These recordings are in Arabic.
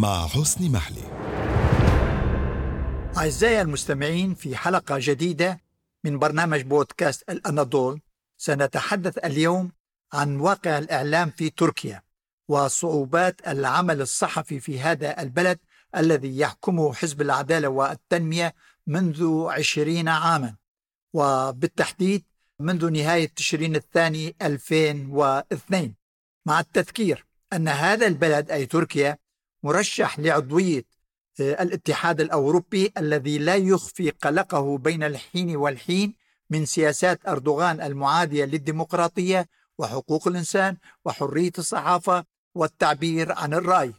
مع حسن محلي. أعزائي المستمعين في حلقة جديدة من برنامج بودكاست الأناضول سنتحدث اليوم عن واقع الإعلام في تركيا وصعوبات العمل الصحفي في هذا البلد الذي يحكمه حزب العدالة والتنمية منذ عشرين عاما. وبالتحديد منذ نهاية تشرين الثاني 2002 مع التذكير أن هذا البلد أي تركيا مرشح لعضوية آه، الاتحاد الأوروبي الذي لا يخفي قلقه بين الحين والحين من سياسات أردوغان المعادية للديمقراطية وحقوق الإنسان وحرية الصحافة والتعبير عن الرأي.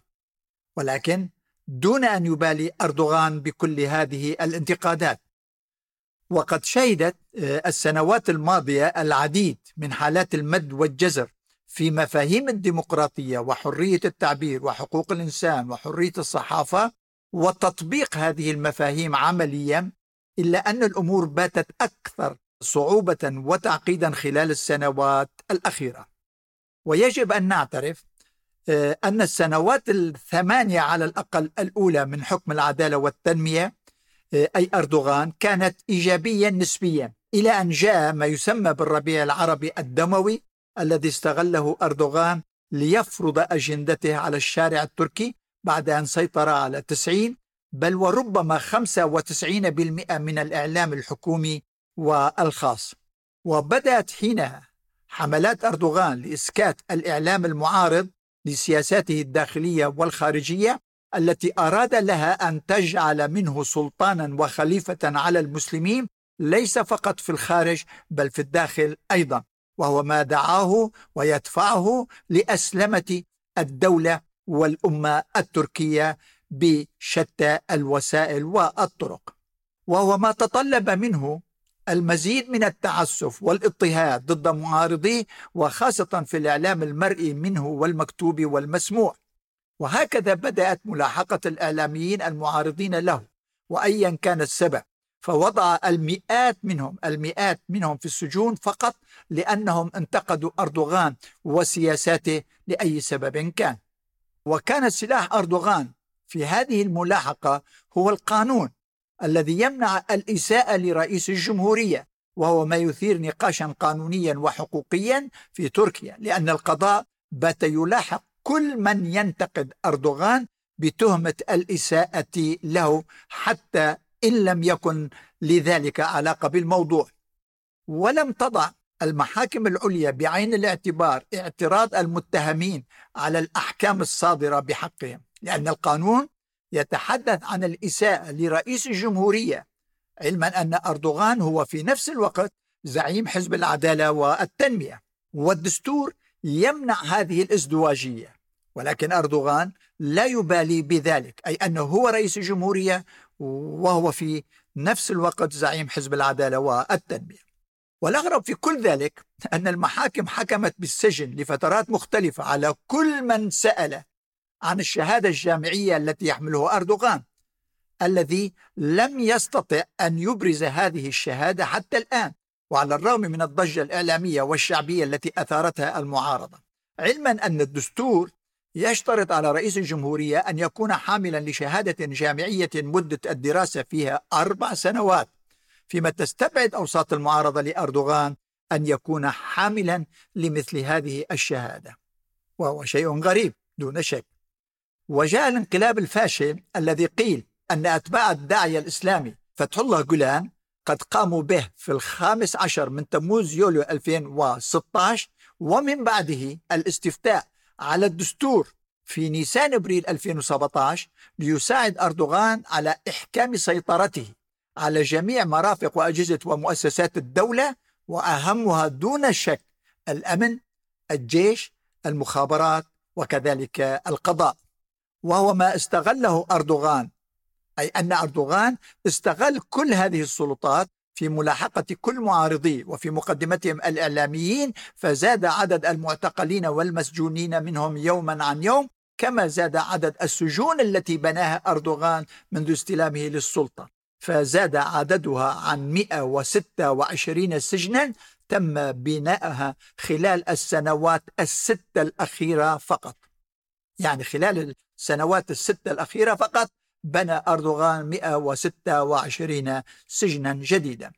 ولكن دون أن يبالي أردوغان بكل هذه الانتقادات. وقد شهدت آه، السنوات الماضية العديد من حالات المد والجزر في مفاهيم الديمقراطية وحرية التعبير وحقوق الإنسان وحرية الصحافة وتطبيق هذه المفاهيم عمليا إلا أن الأمور باتت أكثر صعوبة وتعقيدا خلال السنوات الأخيرة. ويجب أن نعترف آه، أن السنوات الثمانية على الأقل الأولى من حكم العدالة والتنمية آه، أي أردوغان كانت إيجابيا نسبيا إلى أن جاء ما يسمى بالربيع العربي الدموي الذي استغله أردوغان ليفرض أجندته على الشارع التركي بعد أن سيطر على 90 بل وربما 95% من الإعلام الحكومي والخاص. وبدأت حينها حملات أردوغان لإسكات الإعلام المعارض لسياساته الداخلية والخارجية التي أراد لها أن تجعل منه سلطانا وخليفة على المسلمين ليس فقط في الخارج بل في الداخل أيضا. وهو ما دعاه ويدفعه لأسلمة الدولة والأمة التركية بشتى الوسائل والطرق. وهو ما تطلب منه المزيد من التعسف والاضطهاد ضد معارضيه وخاصة في الإعلام المرئي منه والمكتوب والمسموع. وهكذا بدأت ملاحقة الإعلاميين المعارضين له وأيا كان السبب. فوضع المئات منهم المئات منهم في السجون فقط لأنهم انتقدوا أردوغان وسياساته لأي سبب كان. وكان سلاح أردوغان في هذه الملاحقة هو القانون الذي يمنع الإساءة لرئيس الجمهورية وهو ما يثير نقاشا قانونيا وحقوقيا في تركيا لأن القضاء بات يلاحق كل من ينتقد أردوغان بتهمة الإساءة له حتى إن لم يكن لذلك علاقة بالموضوع. ولم تضع المحاكم العليا بعين الاعتبار اعتراض المتهمين على الأحكام الصادرة بحقهم لأن القانون يتحدث عن الإساءة لرئيس الجمهورية علما أن أردوغان هو في نفس الوقت زعيم حزب العدالة والتنمية والدستور يمنع هذه الازدواجية. ولكن أردوغان لا يبالي بذلك أي أنه هو رئيس الجمهورية وهو في نفس الوقت زعيم حزب العدالة والتنمية والأغرب في كل ذلك أن المحاكم حكمت بالسجن لفترات مختلفة على كل من سأل عن الشهادة الجامعية التي يحملها أردوغان الذي لم يستطع أن يبرز هذه الشهادة حتى الآن وعلى الرغم من الضجة الإعلامية والشعبية التي أثارتها المعارضة. علما أن الدستور يشترط على رئيس الجمهورية أن يكون حاملا لشهادة جامعية مدة الدراسة فيها أربع سنوات. فيما تستبعد أوساط المعارضة لأردوغان أن يكون حاملا لمثل هذه الشهادة. وهو شيء غريب دون شك. وجاء الانقلاب الفاشل الذي قيل أن أتباع الداعية الإسلامي فتح الله جولان قد قاموا به في الخامس عشر من تموز يوليو 2016 ومن بعده الاستفتاء على الدستور في نيسان إبريل 2017 ليساعد أردوغان على إحكام سيطرته على جميع مرافق وأجهزة ومؤسسات الدولة وأهمها دون شك الأمن، الجيش، المخابرات وكذلك القضاء. وهو ما استغله أردوغان أي أن أردوغان استغل كل هذه السلطات في ملاحقة كل معارضيه وفي مقدمتهم الإعلاميين فزاد عدد المعتقلين والمسجونين منهم يوما عن يوم كما زاد عدد السجون التي بناها أردوغان منذ استلامه للسلطة. فزاد عددها عن 126 سجنا تم بناءها خلال السنوات الستة الأخيرة فقط. يعني خلال السنوات الستة الأخيرة فقط بنى أردوغان 126 سجنا جديدا.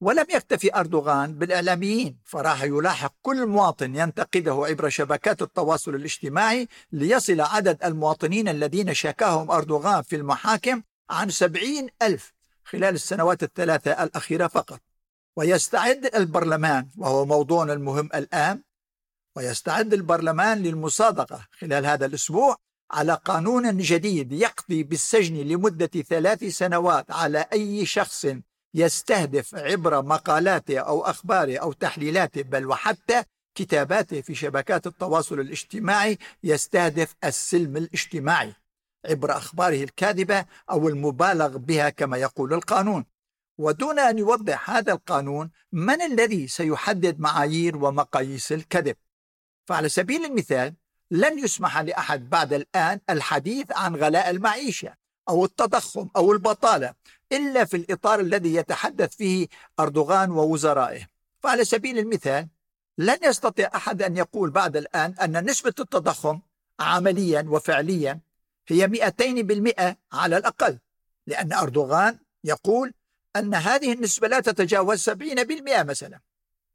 ولم يكتفي أردوغان بالإعلاميين فراح يلاحق كل مواطن ينتقده عبر شبكات التواصل الاجتماعي ليصل عدد المواطنين الذين شاكاهم أردوغان في المحاكم عن سبعين ألف خلال السنوات الثلاثة الأخيرة فقط. ويستعد البرلمان وهو موضوعنا المهم الآن ويستعد البرلمان للمصادقة خلال هذا الأسبوع على قانون جديد يقضي بالسجن لمدة ثلاث سنوات على أي شخص يستهدف عبر مقالاته أو أخباره أو تحليلاته بل وحتى كتاباته في شبكات التواصل الاجتماعي يستهدف السلم الاجتماعي عبر أخباره الكاذبة أو المبالغ بها كما يقول القانون. ودون أن يوضح هذا القانون من الذي سيحدد معايير ومقاييس الكذب؟ فعلى سبيل المثال لن يسمح لأحد بعد الآن الحديث عن غلاء المعيشة أو التضخم أو البطالة إلا في الإطار الذي يتحدث فيه أردوغان ووزرائه. فعلى سبيل المثال لن يستطيع أحد أن يقول بعد الآن أن نسبة التضخم عمليا وفعليا هي 200% على الأقل لأن أردوغان يقول أن هذه النسبة لا تتجاوز 70% مثلا.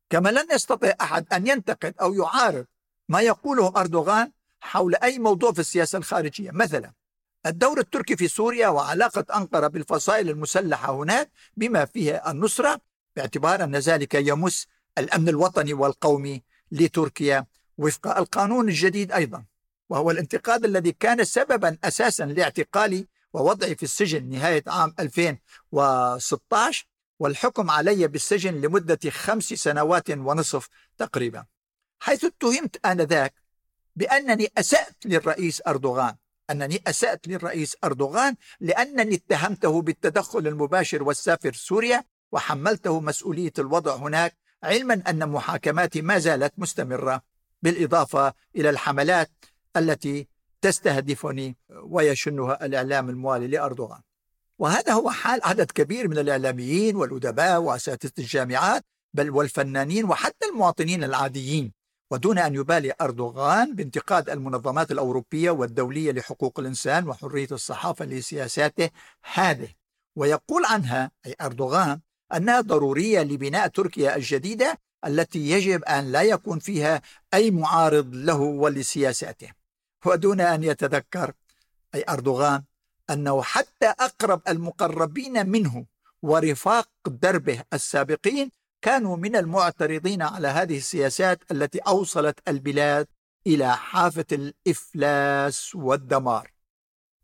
كما لن يستطيع أحد أن ينتقد أو يعارض ما يقوله أردوغان حول أي موضوع في السياسة الخارجية. مثلا الدور التركي في سوريا وعلاقة أنقرة بالفصائل المسلحة هناك بما فيها النصرة باعتبار أن ذلك يمس الأمن الوطني والقومي لتركيا وفق القانون الجديد أيضا. وهو الانتقاد الذي كان سببا أساسا لاعتقالي ووضعي في السجن نهاية عام 2016 والحكم علي بالسجن لمدة خمس سنوات ونصف تقريبا. حيث اتهمت آنذاك بأنني أسأت للرئيس أردوغان. أنني أسأت للرئيس أردوغان لأنني اتهمته بالتدخل المباشر والسافر سوريا وحملته مسؤولية الوضع هناك علما أن محاكماتي ما زالت مستمرة بالإضافة إلى الحملات التي تستهدفني ويشنها الإعلام الموالي لأردوغان. وهذا هو حال عدد كبير من الإعلاميين والأدباء وأساتذة الجامعات بل والفنانين وحتى المواطنين العاديين. ودون أن يبالي أردوغان بانتقاد المنظمات الأوروبية والدولية لحقوق الإنسان وحرية الصحافة لسياساته هذه. ويقول عنها أي أردوغان أنها ضرورية لبناء تركيا الجديدة التي يجب أن لا يكون فيها أي معارض له ولسياساته. ودون أن يتذكر أي أردوغان أنه حتى أقرب المقربين منه ورفاق دربه السابقين كانوا من المعترضين على هذه السياسات التي أوصلت البلاد إلى حافة الإفلاس والدمار.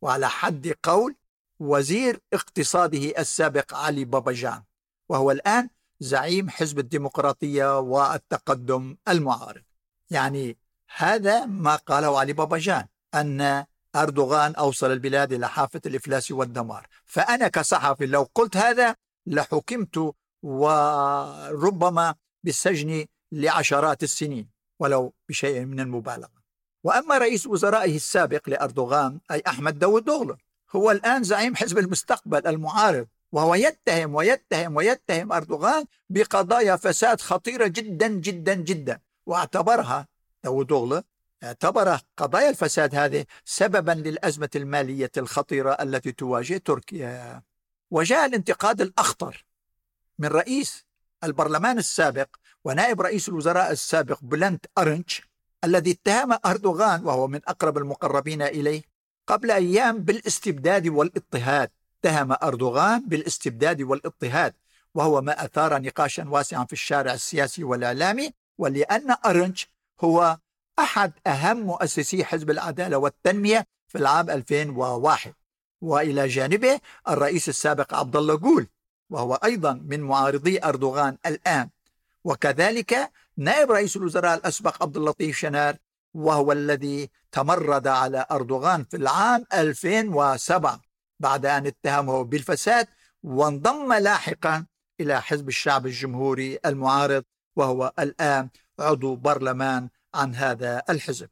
وعلى حد قول وزير اقتصاده السابق علي باباجان وهو الآن زعيم حزب الديمقراطية والتقدم المعارض. يعني هذا ما قاله علي باباجان أن أردوغان أوصل البلاد إلى حافة الإفلاس والدمار. فأنا كصحفي لو قلت هذا لحكمت وربما بالسجن لعشرات السنين ولو بشيء من المبالغة. وأما رئيس وزرائه السابق لأردوغان أي أحمد داود دوغلو هو الآن زعيم حزب المستقبل المعارض وهو يتهم ويتهم ويتهم أردوغان بقضايا فساد خطيرة جدا جدا جدا. واعتبرها داود اعتبر قضايا الفساد هذه سببا للأزمة المالية الخطيرة التي تواجه تركيا. وجاء الانتقاد الأخطر من رئيس البرلمان السابق ونائب رئيس الوزراء السابق بلنت أرنش الذي اتهم أردوغان وهو من أقرب المقربين إليه قبل أيام بالاستبداد والاضطهاد. اتهم أردوغان بالاستبداد والاضطهاد وهو ما أثار نقاشا واسعا في الشارع السياسي والإعلامي ولأن أرنش هو أحد أهم مؤسسي حزب العدالة والتنمية في العام 2001 وإلى جانبه الرئيس السابق عبد الله جول وهو أيضا من معارضي أردوغان الآن. وكذلك نائب رئيس الوزراء الأسبق عبد اللطيف شنار وهو الذي تمرد على أردوغان في العام 2007 بعد أن اتهمه بالفساد وانضم لاحقا إلى حزب الشعب الجمهوري المعارض وهو الآن عضو برلمان عن هذا الحزب.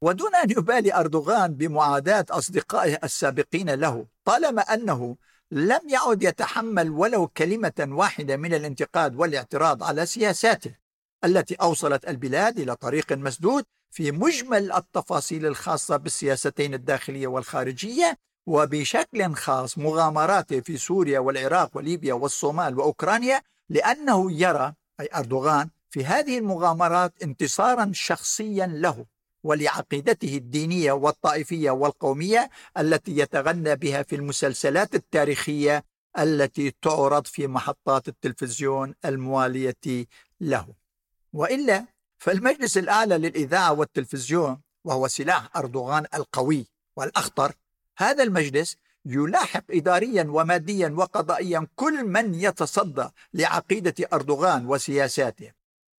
ودون أن يبالي أردوغان بمعاداة أصدقائه السابقين له طالما أنه لم يعد يتحمل ولو كلمة واحدة من الانتقاد والاعتراض على سياساته التي أوصلت البلاد إلى طريق مسدود في مجمل التفاصيل الخاصة بالسياستين الداخلية والخارجية وبشكل خاص مغامراته في سوريا والعراق وليبيا والصومال وأوكرانيا لأنه يرى أي أردوغان في هذه المغامرات انتصارا شخصيا له. ولعقيدته الدينية والطائفية والقومية التي يتغنى بها في المسلسلات التاريخية التي تعرض في محطات التلفزيون الموالية له. وإلا فالمجلس الأعلى للإذاعة والتلفزيون وهو سلاح أردوغان القوي والأخطر هذا المجلس يلاحق إداريا وماديا وقضائيا كل من يتصدى لعقيدة أردوغان وسياساته.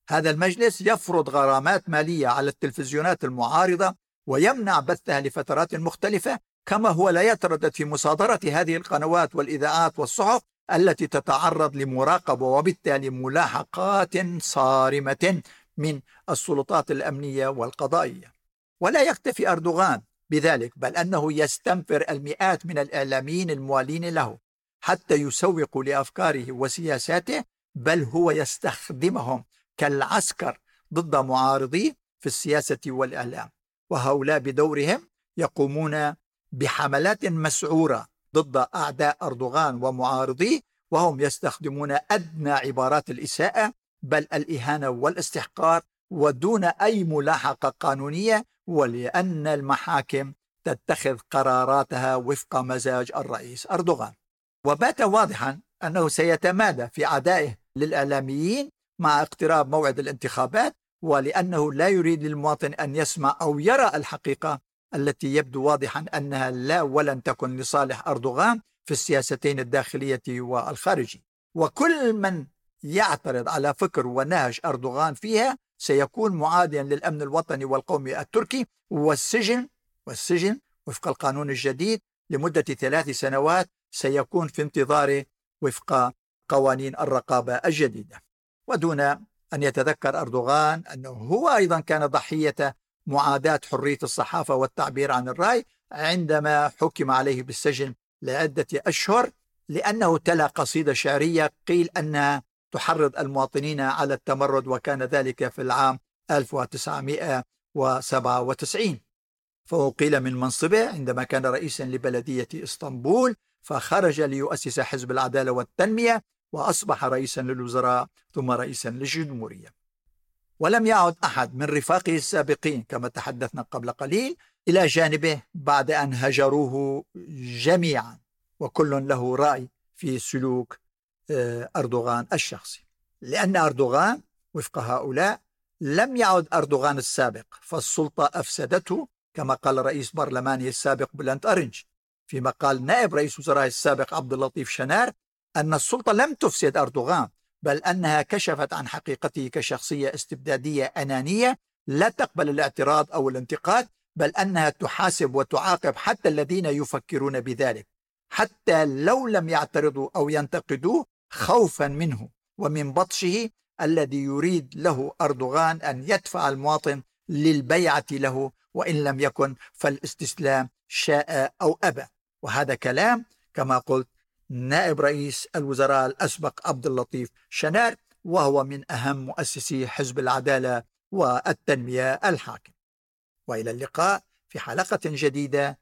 هذا المجلس يفرض غرامات مالية على التلفزيونات المعارضة ويمنع بثها لفترات مختلفة كما هو لا يتردد في مصادرة هذه القنوات والإذاعات والصحف التي تتعرض لمراقبة وبالتالي ملاحقات صارمة من السلطات الأمنية والقضائية. ولا يكتفي أردوغان بذلك بل أنه يستنفر المئات من الإعلاميين الموالين له حتى يسوقوا لأفكاره وسياساته بل هو يستخدمهم كالعسكر ضد معارضيه في السياسة والإعلام وهؤلاء بدورهم يقومون بحملات مسعورة ضد أعداء أردوغان ومعارضيه وهم يستخدمون أدنى عبارات الإساءة بل الإهانة والاستحقار ودون أي ملاحقة قانونية ولأن المحاكم تتخذ قراراتها وفق مزاج الرئيس أردوغان. وبات واضحا أنه سيتمادى في عدائه للإعلاميين مع اقتراب موعد الانتخابات ولأنه لا يريد للمواطن أن يسمع أو يرى الحقيقة التي يبدو واضحا أنها لا ولن تكن لصالح أردوغان في السياستين الداخلية والخارجية. وكل من يعترض على فكر ونهج أردوغان فيها سيكون معاديا للأمن الوطني والقومي التركي والسجن والسجن وفق القانون الجديد لمدة ثلاث سنوات سيكون في انتظاره وفق قوانين الرقابة الجديدة. ودون أن يتذكر أردوغان أنه هو أيضا كان ضحية معاداة حرية الصحافة والتعبير عن الرأي عندما حكم عليه بالسجن لعدة أشهر لأنه تلا قصيدة شعرية قيل أنها تحرض المواطنين على التمرد وكان ذلك في العام 1997 فأقيل من منصبه عندما كان رئيسا لبلدية إسطنبول فخرج ليؤسس حزب العدالة والتنمية وأصبح رئيسا للوزراء ثم رئيسا للجمهورية. ولم يعد أحد من رفاقه السابقين كما تحدثنا قبل قليل إلى جانبه بعد أن هجروه جميعا وكل له رأي في سلوك آه، أردوغان الشخصي. لأن أردوغان وفق هؤلاء لم يعد أردوغان السابق فالسلطة أفسدته كما قال رئيس برلمانه السابق بلانت أرنج. فيما قال نائب رئيس وزراء السابق عبد اللطيف شنار أن السلطة لم تفسد أردوغان بل أنها كشفت عن حقيقته كشخصية استبدادية أنانية لا تقبل الاعتراض أو الانتقاد بل أنها تحاسب وتعاقب حتى الذين يفكرون بذلك حتى لو لم يعترضوا أو ينتقدوه خوفا منه. ومن بطشه الذي يريد له أردوغان أن يدفع المواطن للبيعة له وإن لم يكن فالاستسلام شاء أو أبى. وهذا كلام كما قلت نائب رئيس الوزراء الأسبق عبد اللطيف شنار وهو من أهم مؤسسي حزب العدالة والتنمية الحاكم. وإلى اللقاء في حلقة جديدة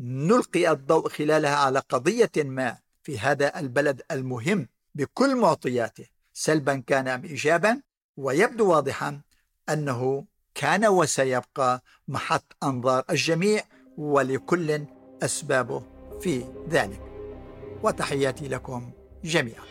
نلقي الضوء خلالها على قضية ما في هذا البلد المهم بكل معطياته سلبا كان أم إيجابا ويبدو واضحا أنه كان وسيبقى محط أنظار الجميع ولكل أسبابه في ذلك. وتحياتي لكم جميعا.